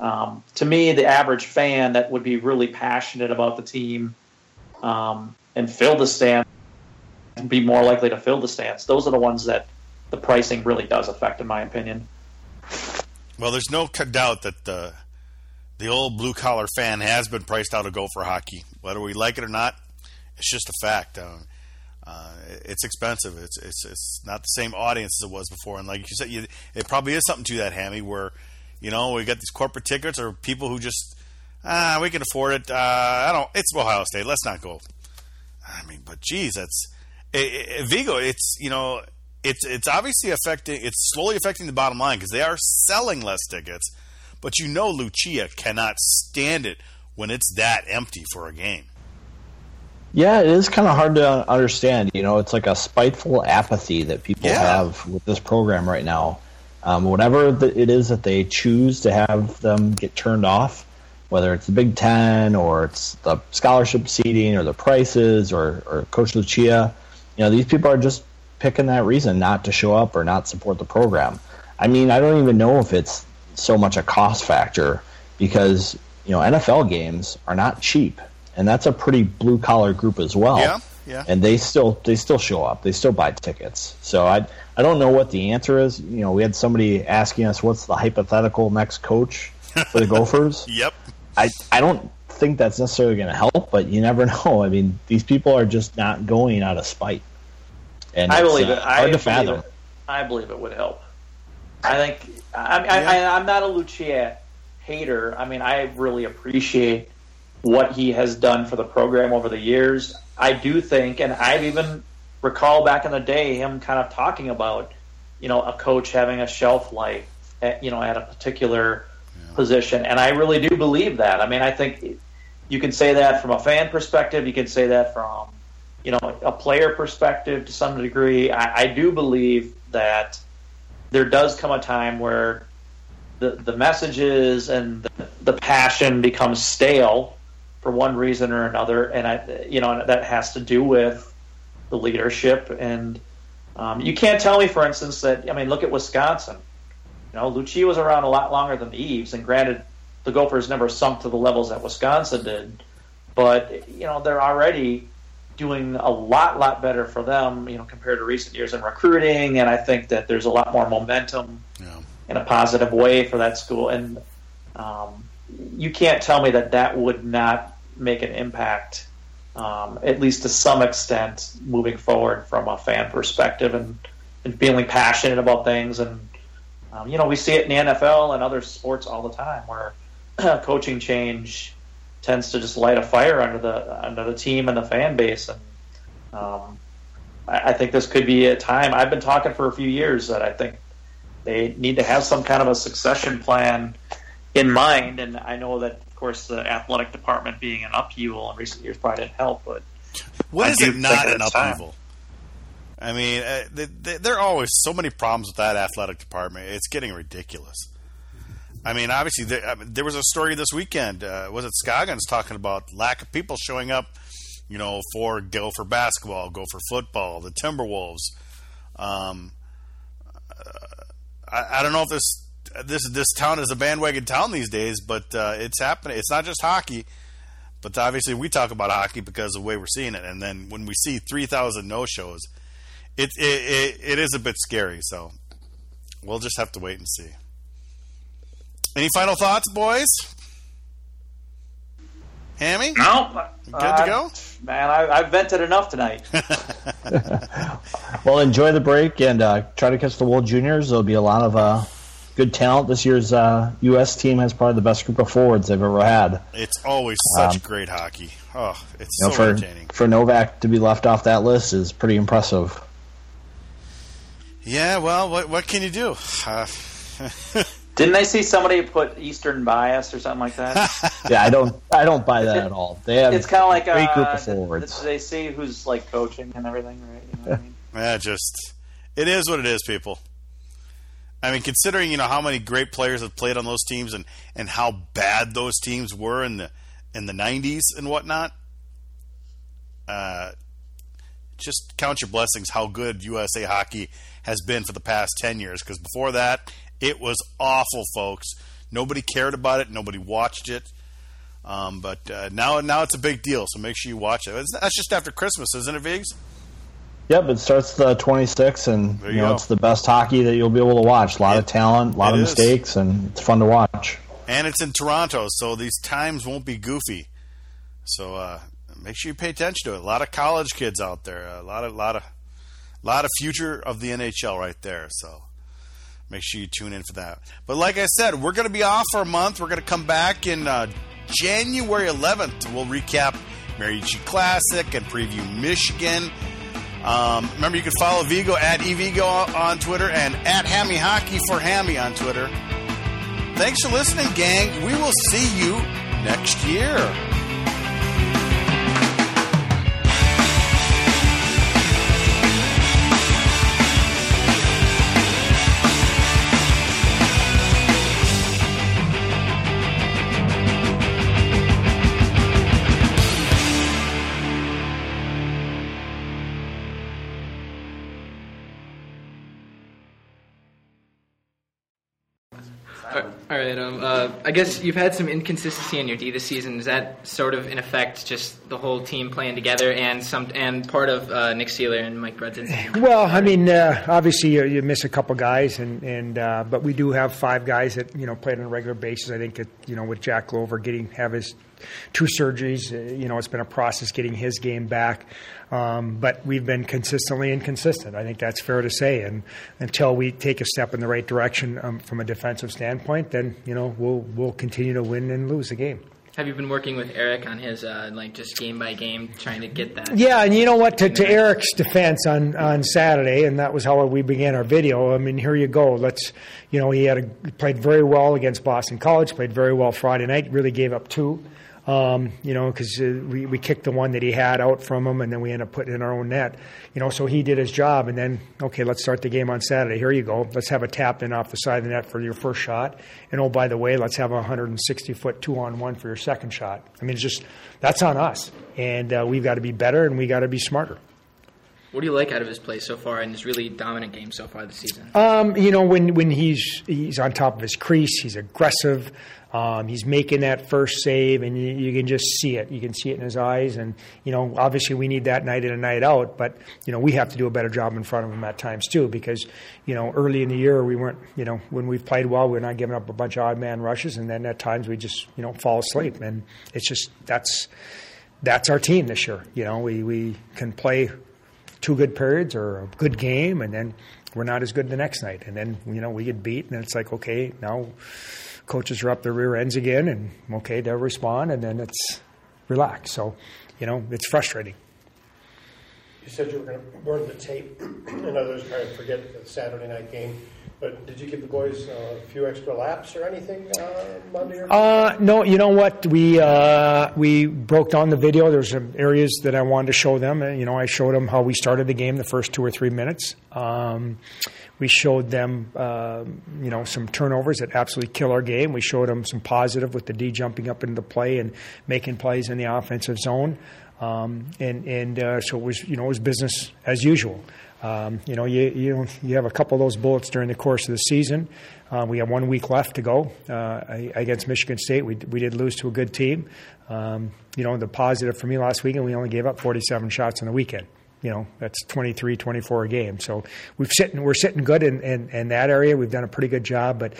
um, to me, the average fan that would be really passionate about the team um, and fill the stands be more likely to fill the stands. Those are the ones that the pricing really does affect, in my opinion. Well, there's no doubt that the the old blue collar fan has been priced out of Gopher hockey, whether we like it or not. It's just a fact. Uh, uh, it's expensive. It's it's it's not the same audience as it was before, and like you said, you, it probably is something to that, Hammy, where you know, we got these corporate tickets or people who just ah, we can afford it. Uh, I don't. It's Ohio State. Let's not go. I mean, but geez, that's it, it, Vigo. It's you know, it's it's obviously affecting. It's slowly affecting the bottom line because they are selling less tickets. But you know, Lucia cannot stand it when it's that empty for a game. Yeah, it is kind of hard to understand. You know, it's like a spiteful apathy that people yeah. have with this program right now um, whatever the, it is that they choose to have them get turned off, whether it's the Big Ten or it's the scholarship seating or the prices or, or Coach Lucia, you know, these people are just picking that reason not to show up or not support the program. I mean, I don't even know if it's so much a cost factor because you know NFL games are not cheap, and that's a pretty blue collar group as well. Yeah, yeah. And they still they still show up. They still buy tickets. So I I don't know what the answer is. You know, we had somebody asking us what's the hypothetical next coach for the Gophers. yep. I I don't think that's necessarily going to help, but you never know. I mean, these people are just not going out of spite. And I believe uh, it. Hard I to fathom. It. I believe it would help. I think. I, yeah. I, I'm not a Lucia hater. I mean, I really appreciate what he has done for the program over the years. I do think, and I've even recall back in the day him kind of talking about, you know, a coach having a shelf life, at, you know, at a particular position, and I really do believe that. I mean, I think you can say that from a fan perspective. You can say that from, you know, a player perspective to some degree. I, I do believe that there does come a time where the the messages and the, the passion becomes stale for one reason or another, and I, you know, that has to do with the leadership. And um, you can't tell me, for instance, that I mean, look at Wisconsin. You know, Lucia was around a lot longer than Eaves, and granted, the Gophers never sunk to the levels that Wisconsin did, but you know they're already doing a lot, lot better for them, you know, compared to recent years in recruiting. And I think that there's a lot more momentum yeah. in a positive way for that school. And um, you can't tell me that that would not make an impact um, at least to some extent, moving forward from a fan perspective and, and feeling passionate about things and Um, you know, we see it in the NFL and other sports all the time where coaching change tends to just light a fire under the under the team and the fan base. And um, I, I think this could be a time. I've been talking for a few years that I think they need to have some kind of a succession plan in mind. And I know that, of course, the athletic department being an upheaval in recent years probably didn't help. But what I is it not an upheaval? time. I mean, uh, th th there are always so many problems with that athletic department. It's getting ridiculous. I mean, obviously, there, there was a story this weekend. Uh, was it Scoggins talking about lack of people showing up? You know, for go for basketball, go for football, the Timberwolves. Um, uh, I, I don't know if this this this town is a bandwagon town these days, but uh, it's happening. It's not just hockey, but obviously we talk about hockey because of the way we're seeing it. And then when we see three thousand no shows, it, it it it is a bit scary. So we'll just have to wait and see. Any final thoughts, boys? Hammy, no, good to go. Man, I, I've vented enough tonight. Well, enjoy the break and uh, try to catch the World Juniors. There'll be a lot of uh, good talent. This year's uh, U.S. team has probably the best group of forwards they've ever had. It's always such Um, great hockey. Oh, it's You know, so for entertaining. for Novak to be left off that list is pretty impressive. Yeah, well, what what can you do? Uh, Didn't I see somebody put Eastern bias or something like that? Yeah, I don't I don't buy that at all. They have it's kind of like a great uh, group of forwards. th- They see who's like coaching and everything, right? You know what I mean? Yeah, just it is what it is, people. I mean, considering you know how many great players have played on those teams and and how bad those teams were in the in the '90s and whatnot, uh, just count your blessings how good USA hockey has been for the past ten years. Because before that, it was awful, folks. Nobody cared about it. Nobody watched it. Um, but uh, now, now it's a big deal. So make sure you watch it. It's- That's just after Christmas, isn't it, Vigs? Yep, it starts the 26th, and you you know go. it's the best hockey that you'll be able to watch. A lot of talent, a lot it of is. mistakes, and it's fun to watch. and it's in Toronto, so these times won't be goofy. So uh, make sure you pay attention to it. A lot of college kids out there, a lot of lot of lot of future of the NHL right there. So make sure you tune in for that. But like I said, we're going to be off for a month. We're going to come back in uh, January 11th. We'll recap Mariucci Classic and preview Michigan. Um, remember, you can follow Vigo at eVigo on Twitter and at Hammy Hockey for Hammy on Twitter. Thanks for listening, gang. We will see you next year. All right. Um, uh, I guess you've had some inconsistency in your D this season. Is that sort of in effect just the whole team playing together and some and part of uh, Nick Seeler and Mike Brunson? Well, I mean, uh, obviously you, you miss a couple guys, and and uh, but we do have five guys that you know played on a regular basis. I think that you know with Jack Glover getting have his two surgeries, uh, you know it's been a process getting his game back. Um, but we've been consistently inconsistent. I think that's fair to say. And until we take a step in the right direction um, from a defensive standpoint, then you know we'll we'll continue to win and lose the game. Have you been working with Eric on his uh, like just game by game, trying to get that? Yeah, and you know what? To, to Eric's defense on, on Saturday, and that was how we began our video. I mean, here you go. Let's, you know, he had a, he played very well against Boston College. Played very well Friday night. Really gave up two. Um, you know, because uh, we, we kicked the one that he had out from him, and then we ended up putting in our own net. You know, so he did his job, and then okay, let's start the game on Saturday. Here you go. Let's have a tap in off the side of the net for your first shot, and oh by the way, let's have a 160 foot two on one for your second shot. I mean, it's just that's on us, and uh, we've got to be better, and we got to be smarter. What do you like out of his play so far in his really dominant game so far this season? Um, you know, when, when he's he's on top of his crease, he's aggressive. Um, he's making that first save, and you, you can just see it. You can see it in his eyes, and you know, obviously, we need that night in and night out. But you know, we have to do a better job in front of him at times too, because you know, early in the year, we weren't. You know, when we've played well, we're not giving up a bunch of odd man rushes, and then at times we just you know fall asleep, and it's just that's that's our team this year. You know, we we can play two good periods or a good game, and then we're not as good the next night, and then you know we get beat, and it's like okay, now coaches are up their rear ends again, and okay, they'll respond, and then it's relax. So, you know, it's frustrating. You said you were going to burn the tape, and others try to forget the Saturday night game. But did you give the boys uh, a few extra laps or anything uh, Monday? Or Uh, no, you know what? We uh, we broke down the video. There's some areas that I wanted to show them. You know, I showed them how we started the game the first two or three minutes. Um, we showed them, um you know, some turnovers that absolutely kill our game. We showed them some positive with the D jumping up into play and making plays in the offensive zone. Um, and and uh, so it was, you know, it was business as usual. Um, you know, you, you you have a couple of those bullets during the course of the season. Uh, we have one week left to go uh, against Michigan State. We we did lose to a good team. Um, you know, the positive for me last weekend, we only gave up 47 shots on the weekend. You know, that's 23, 24 a game. So we've sitting, we're sitting good in, in, in that area. We've done a pretty good job, but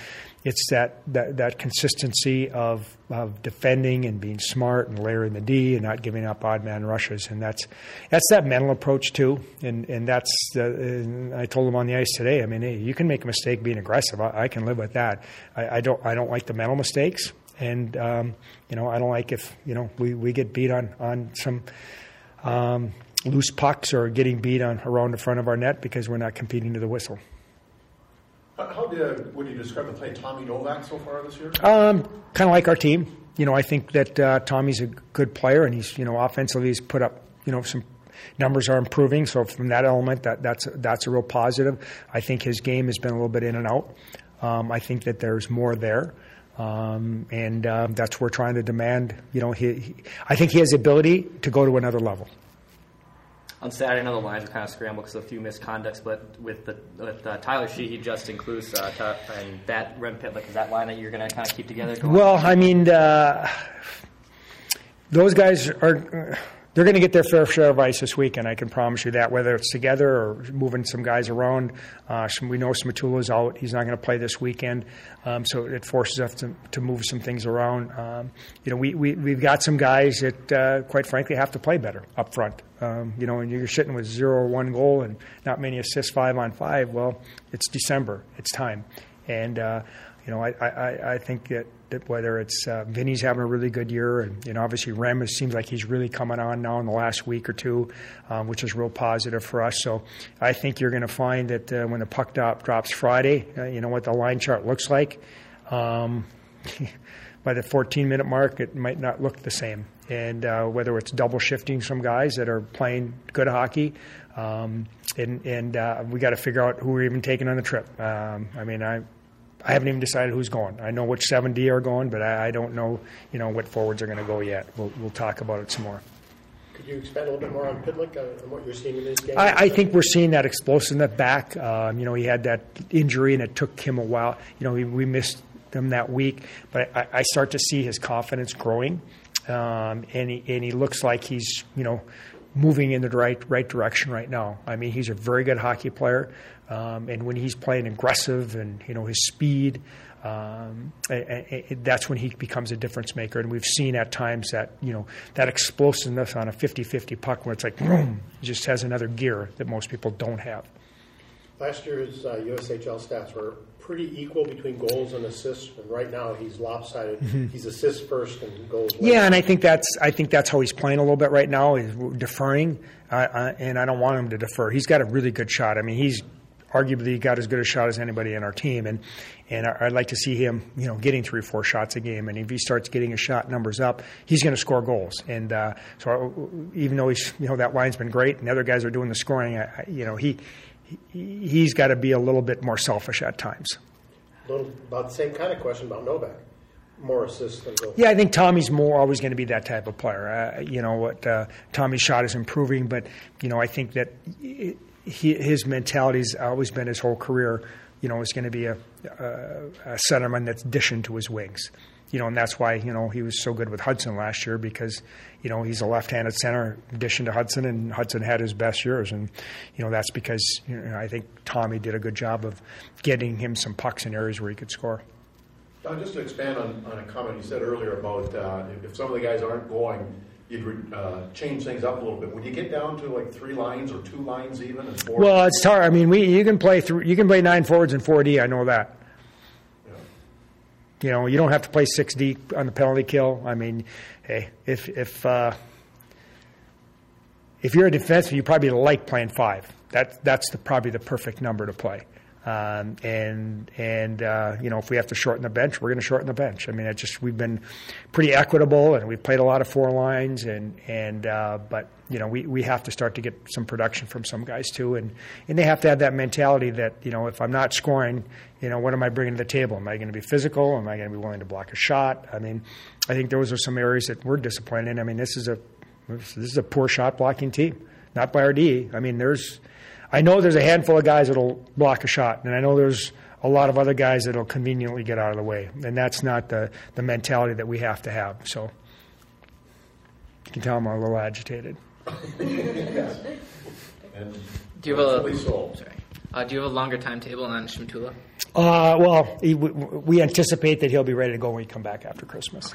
it's that, that, that consistency of, of defending and being smart and layering the D and not giving up odd man rushes. And that's, that's that mental approach too. And, and that's, the, and I told them on the ice today, I mean, hey, you can make a mistake being aggressive. I, I can live with that. I, I don't, I don't like the mental mistakes. And, um, you know, I don't like if, you know, we, we get beat on, on some, um, loose pucks or getting beat on around the front of our net because we're not competing to the whistle. How did, would you describe the play Tommy Novak so far this year? Um, kind of like our team. You know, I think that uh, Tommy's a good player, and he's you know offensively he's put up you know some numbers are improving. So from that element, that that's that's a real positive. I think his game has been a little bit in and out. Um, I think that there's more there. Um, and um, that's what we're trying to demand. You know, he, he, I think he has the ability to go to another level. On Saturday, I know the lines were kind of scrambled because of a few misconducts, but with the with uh, Tyler Sheehy, Justin Kloos, uh, Ty- and that Rem Pitlick, is that line that you're going to kind of keep together? Well, I mean, uh, those guys are. They're going to get their fair share of ice this weekend. I can promise you that. Whether it's together or moving some guys around, uh, some, we know Szmatula's out. He's not going to play this weekend, um, so it forces us to, to move some things around. Um, you know, we, we we've got some guys that, uh, quite frankly, have to play better up front. Um, you know, and you're sitting with zero or one goal and not many assists, five on five. Well, it's December. It's time, and uh, you know, I, I, I think that, that whether it's uh, Vinny's having a really good year, and you know, obviously Rem seems like he's really coming on now in the last week or two, um, which is real positive for us. So I think you're going to find that uh, when the puck drop drops Friday, uh, you know what the line chart looks like. Um, by the 14 minute mark, it might not look the same. And uh, whether it's double shifting some guys that are playing good hockey, um, and, and uh, we got to figure out who we're even taking on the trip. Um, I mean, I I haven't even decided who's going. I know which 7D are going, but I, I don't know, you know, what forwards are going to go yet. We'll, we'll talk about it some more. Could you expand a little bit more on Pitlick uh, and what you're seeing in this game? I, I think we're seeing that explosiveness back. Um, you know, he had that injury, and it took him a while. You know, we, we missed him that week, but I, I start to see his confidence growing, um, and he and he looks like he's you know moving in the right right direction right now. I mean, he's a very good hockey player, um, and when he's playing aggressive and you know his speed. Um, a- a- that's when he becomes a difference maker, and we've seen at times that you know that explosiveness on a 50-50 puck, where it's like boom, just has another gear that most people don't have. Last year's uh, USHL stats were pretty equal between goals and assists, and right now he's lopsided. He's assists first and goals. later. Mm-hmm. Yeah, and I think that's I think that's how he's playing a little bit right now. He's deferring, uh, uh, and I don't want him to defer. He's got a really good shot. I mean, he's arguably got as good a shot as anybody in our team, and and I'd like to see him, you know, getting three or four shots a game. And if he starts getting his shot numbers up, he's going to score goals. And uh, so, I, even though he's, you know, that line's been great, and the other guys are doing the scoring, I, you know, he. he- He's got to be a little bit more selfish at times. Little, about the same kind of question about Novak. More assists than goals. Yeah, I think Tommy's more always going to be that type of player. Uh, you know what? Uh, Tommy's shot is improving, but you know I think that he, his mentality's always been his whole career. You know, is going to be a, a, a centerman that's dishing to his wings. You know, and that's why you know he was so good with Hudson last year because you know he's a left-handed center dishing to Hudson, and Hudson had his best years, and you know that's because you know, I think Tommy did a good job of getting him some pucks in areas where he could score. Just to expand on, on a comment you said earlier about uh, if some of the guys aren't going, you'd uh, change things up a little bit. When you get down to like three lines or two lines even and four. Well, it's hard. I mean, we you can play through. You can play nine forwards and four D. I know that. Yeah. You know, you don't have to play six D on the penalty kill. I mean, hey, if if uh, if you're a defenseman, you probably like playing five. That that's the, probably the perfect number to play. Um, and and uh, you know, if we have to shorten the bench, we're going to shorten the bench. I mean, it just we've been pretty equitable, and we've played a lot of four lines, and and uh, but you know, we, we have to start to get some production from some guys too, and and they have to have that mentality that you know, if I'm not scoring, you know, what am I bringing to the table? Am I going to be physical? Am I going to be willing to block a shot? I mean, I think those are some areas that we're disappointed in. I mean, this is a this is a poor shot blocking team, not by our D. I mean, there's I know there's a handful of guys that'll block a shot, and I know there's a lot of other guys that'll conveniently get out of the way, and that's not the, the mentality that we have to have. So you can tell I'm a little agitated. And Do you have a sorry? Uh, do you have a longer timetable on Szmatula? Uh, well, he, we, we anticipate that he'll be ready to go when we come back after Christmas.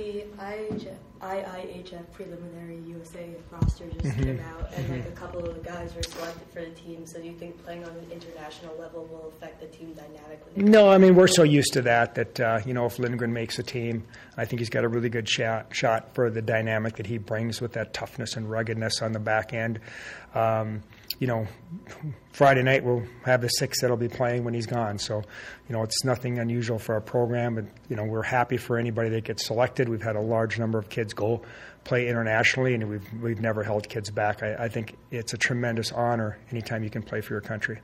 The IIHF, IIHF preliminary USA roster just came out, and like a couple of the guys were selected for the team. So do you think playing on an international level will affect the team dynamically? No, I mean we're so used to that that uh, you know if Lindgren makes a team, I think he's got a really good shot shot for the dynamic that he brings with that toughness and ruggedness on the back end. Um, you know, Friday night we'll have the six that'll be playing when he's gone. So, you know, it's nothing unusual for our program, and you know we're happy for anybody that gets selected. We've had a large number of kids go play internationally, and we've we've never held kids back. I, I think it's a tremendous honor anytime you can play for your country.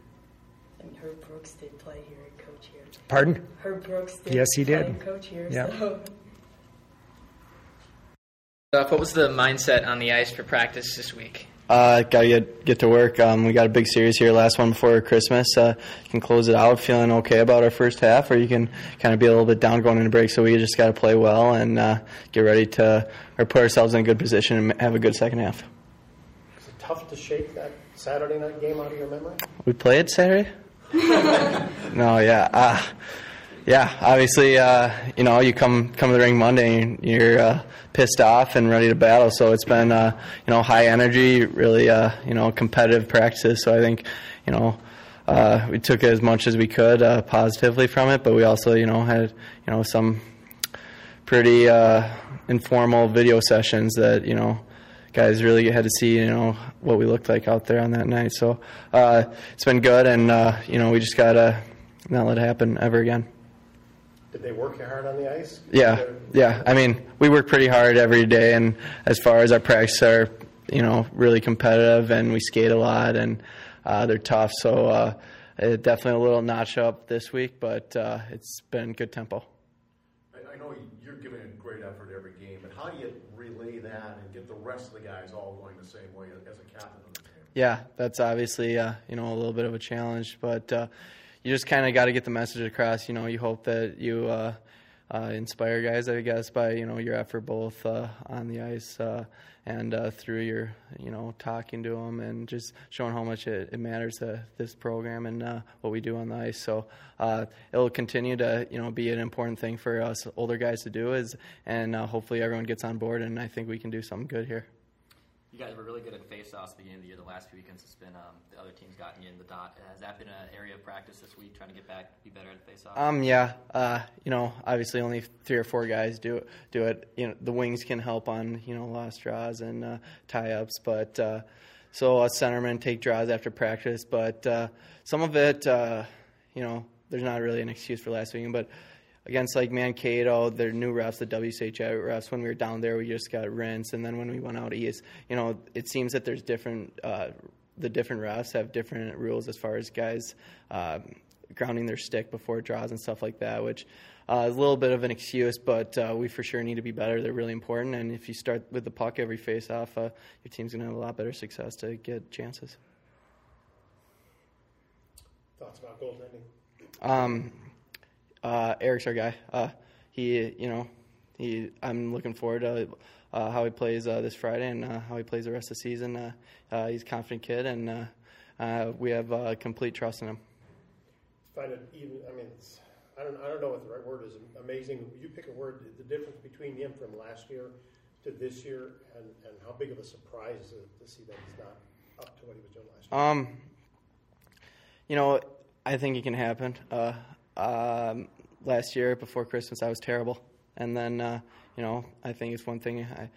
And Herb Brooks did play here and coach here. Pardon? Herb Brooks did Yes, he play did. and coach here. Yeah. So Uh, what was the mindset on the ice for practice this week? Uh, gotta get get to work. Um, we got a big series here, last one before Christmas. Uh, you can close it out feeling okay about our first half, or you can kind of be a little bit down going into break. So we just got to play well and uh, get ready to or put ourselves in a good position and have a good second half. Is it tough to shake that Saturday night game out of your memory? We played Saturday. no, yeah, uh, yeah. Obviously, uh, you know, you come come to the ring Monday, and you're uh, pissed off and ready to battle. So it's been, uh, you know, high energy, really, uh, you know, competitive practices. So I think, you know. Uh, we took as much as we could uh, positively from it, but we also, you know, had you know some pretty informal video sessions that you know guys really had to see you know what we looked like out there on that night. So it's been good, and you know we just gotta not let it happen ever again. Did they work hard on the ice? Yeah, They're- yeah. I mean, we work pretty hard every day, and as far as our practices are, you know, really competitive, and we skate a lot, and uh, they're tough. So uh, definitely a little notch up this week, but uh, it's been good tempo. I, I know you're giving a great effort every game, but how do you relay that and get the rest of the guys all going the same way as a captain of the team? Yeah, that's obviously uh, you know a little bit of a challenge, but uh, you just kind of got to get the message across. You know, you hope that you uh, uh, inspire guys, I guess, by you know your effort both uh, on the ice uh, and uh, through your you know talking to them and just showing how much it, it matters to this program and uh, what we do on the ice. So it'll continue to you know be an important thing for us older guys to do is, and hopefully everyone gets on board, and I think we can do something good here. You guys were really good at face-offs at the beginning of the year. The last few weekends, it's been um, the other teams gotten you in the dot. Has that been an area of practice this week, trying to get back, be better at face-offs? Um, yeah, uh, you know, obviously only three or four guys do do it. You know, the wings can help on you know lost draws and uh, tie-ups, but uh, so us centermen take draws after practice. But uh, some of it, uh, you know, there's not really an excuse for last weekend, but. Against like Mankato, their new refs, the WCH refs. When we were down there, we just got rinsed, and then when we went out east, you know, it seems that there's different. Uh, the different refs have different rules as far as guys uh, grounding their stick before draws and stuff like that, which uh, is a little bit of an excuse, but uh, we for sure need to be better. They're really important, and if you start with the puck every face-off, uh, your team's going to have a lot better success to get chances. Thoughts about goaltending? Um, uh, Eric's our guy. Uh, he, you know, he. I'm looking forward to uh, how he plays uh, this Friday and uh, how he plays the rest of the season. Uh, uh, he's a confident kid, and uh, uh, we have uh, complete trust in him. Find it even. I mean, it's, I don't. I don't know what the right word is. Amazing. You pick a word. The difference between him from last year to this year, and, and how big of a surprise is it to see that he's not up to what he was doing last year? Um, you know, I think it can happen. Uh, um, last year before Christmas, I was terrible, and then uh, you know, I think it's one thing I.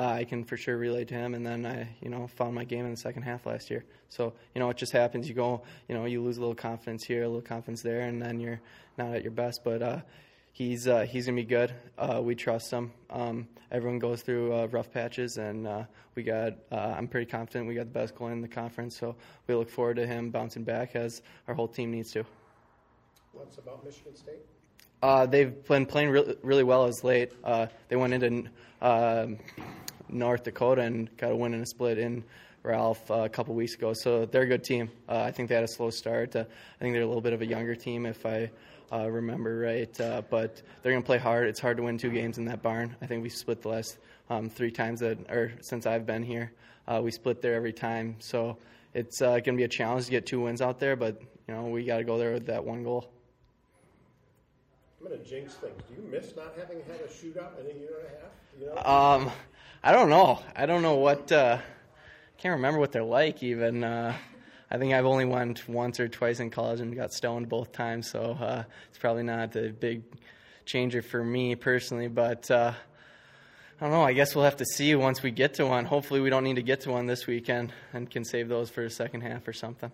I can for sure relate to him, and then I, you know, found my game in the second half last year. So, you know, it just happens. You go, you know, you lose a little confidence here, a little confidence there, and then you're not at your best. But uh, he's uh, he's gonna be good. Uh, we trust him. Um, everyone goes through uh, rough patches, and uh, we got. Uh, I'm pretty confident we got the best goalie in the conference. So we look forward to him bouncing back as our whole team needs to. About Michigan State? Uh, they've been playing re- really well as late. Uh, they went into uh, North Dakota and got a win in a split in Ralph uh, a couple weeks ago. So they're a good team. Uh, I think they had a slow start. Uh, I think they're a little bit of a younger team, if I remember right. But they're going to play hard. It's hard to win two games in that barn. I think we split the last um, three times that, or since I've been here, we split there every time. So it's going to be a challenge to get two wins out there. But you know we got to go there with that one goal. I'm going to jinx things. Do you miss not having had a shootout in a year and a half? You know? Um, I don't know. I don't know what. Uh, can't remember what they're like. Even uh, I think I've only went once or twice in college and got stoned both times. So uh, it's probably not a big changer for me personally. But uh, I don't know. I guess we'll have to see once we get to one. Hopefully, we don't need to get to one this weekend and can save those for the second half or something.